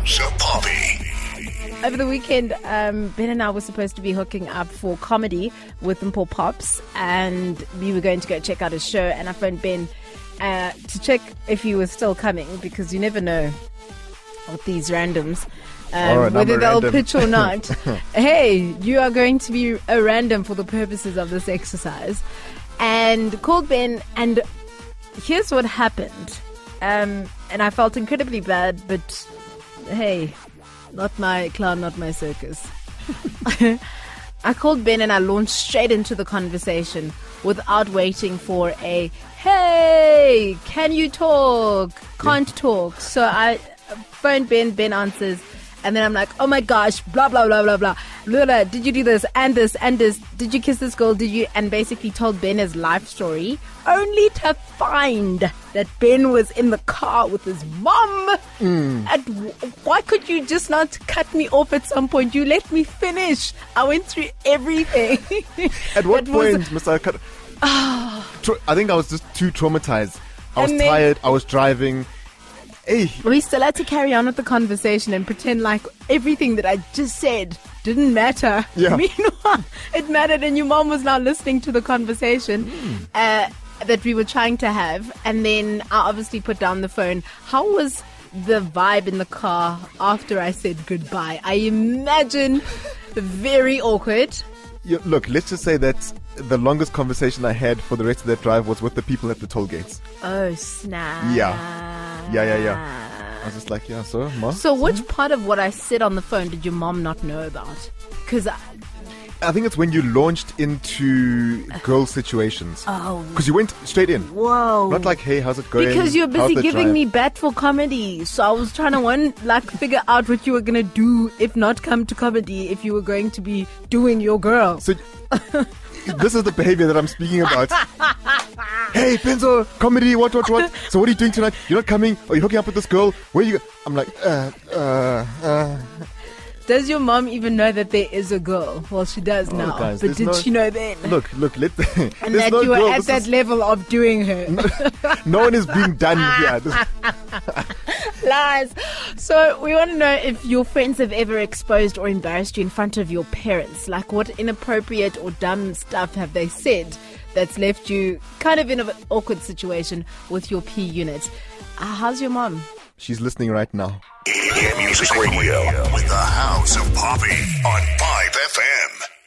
House of Poppy. Over the weekend, um, Ben and I were supposed to be hooking up for comedy with Paul Pops, and we were going to go check out his show. And I phoned Ben uh, to check if he was still coming because you never know with these randoms. Um, All right, I'm whether they'll random. pitch or not. hey, you are going to be a random for the purposes of this exercise. And called Ben, and here's what happened. Um, and I felt incredibly bad, but hey, not my clown, not my circus. I called Ben and I launched straight into the conversation without waiting for a hey, can you talk? Can't talk. So I phoned Ben, Ben answers, and then I'm like, oh my gosh, blah, blah, blah, blah, blah. Blah. Did you do this and this and this? Did you kiss this girl? Did you? And basically told Ben his life story, only to find that Ben was in the car with his mom. Hmm. And why could you just not cut me off at some point? You let me finish. I went through everything. At what That was- point, Mr. Cut? Tra- I think I was just too traumatized. I was then- tired. I was driving. Hey, we still had to carry on with the conversation and pretend like everything that I just said didn't matter. Yeah. Meanwhile, it mattered, and your mom was now listening to the conversation uh, that we were trying to have. And then I obviously put down the phone. How was the vibe in the car after I said goodbye? I imagine very awkward. you, look. Let's just say that the longest conversation I had for the rest of that drive was with the people at the toll gates. Oh snap! Yeah. Yeah, yeah, yeah. I was just like, yeah, so, ma. So, which part of what I said on the phone did your mom not know about? Because I think it's when you launched into girl situations. Oh. Because you went straight in. whoa, Not like, hey, how's it going? because you're busy giving drive? me bat for comedy. So I was trying to one like figure out what you were gonna do if not come to comedy. If you were going to be doing your girl. So, this is the behavior that I'm speaking about. hey, Benzo, comedy, what, what, what? So, what are you doing tonight? You're not coming? Are you hooking up with this girl? Where you? I'm like, uh, uh, uh. Does your mom even know that there is a girl? Well, she does now. Oh, guys, but did no- she know then? Look, look, let. and that no you were girl. at that is- level of doing her. no one is being done here. This- Lies. So we want to know if your friends have ever exposed or embarrassed you in front of your parents. Like what inappropriate or dumb stuff have they said that's left you kind of in an awkward situation with your P unit? Uh, how's your mom? She's listening right now. Hit Music Radio with the House of Poppy on 5FM.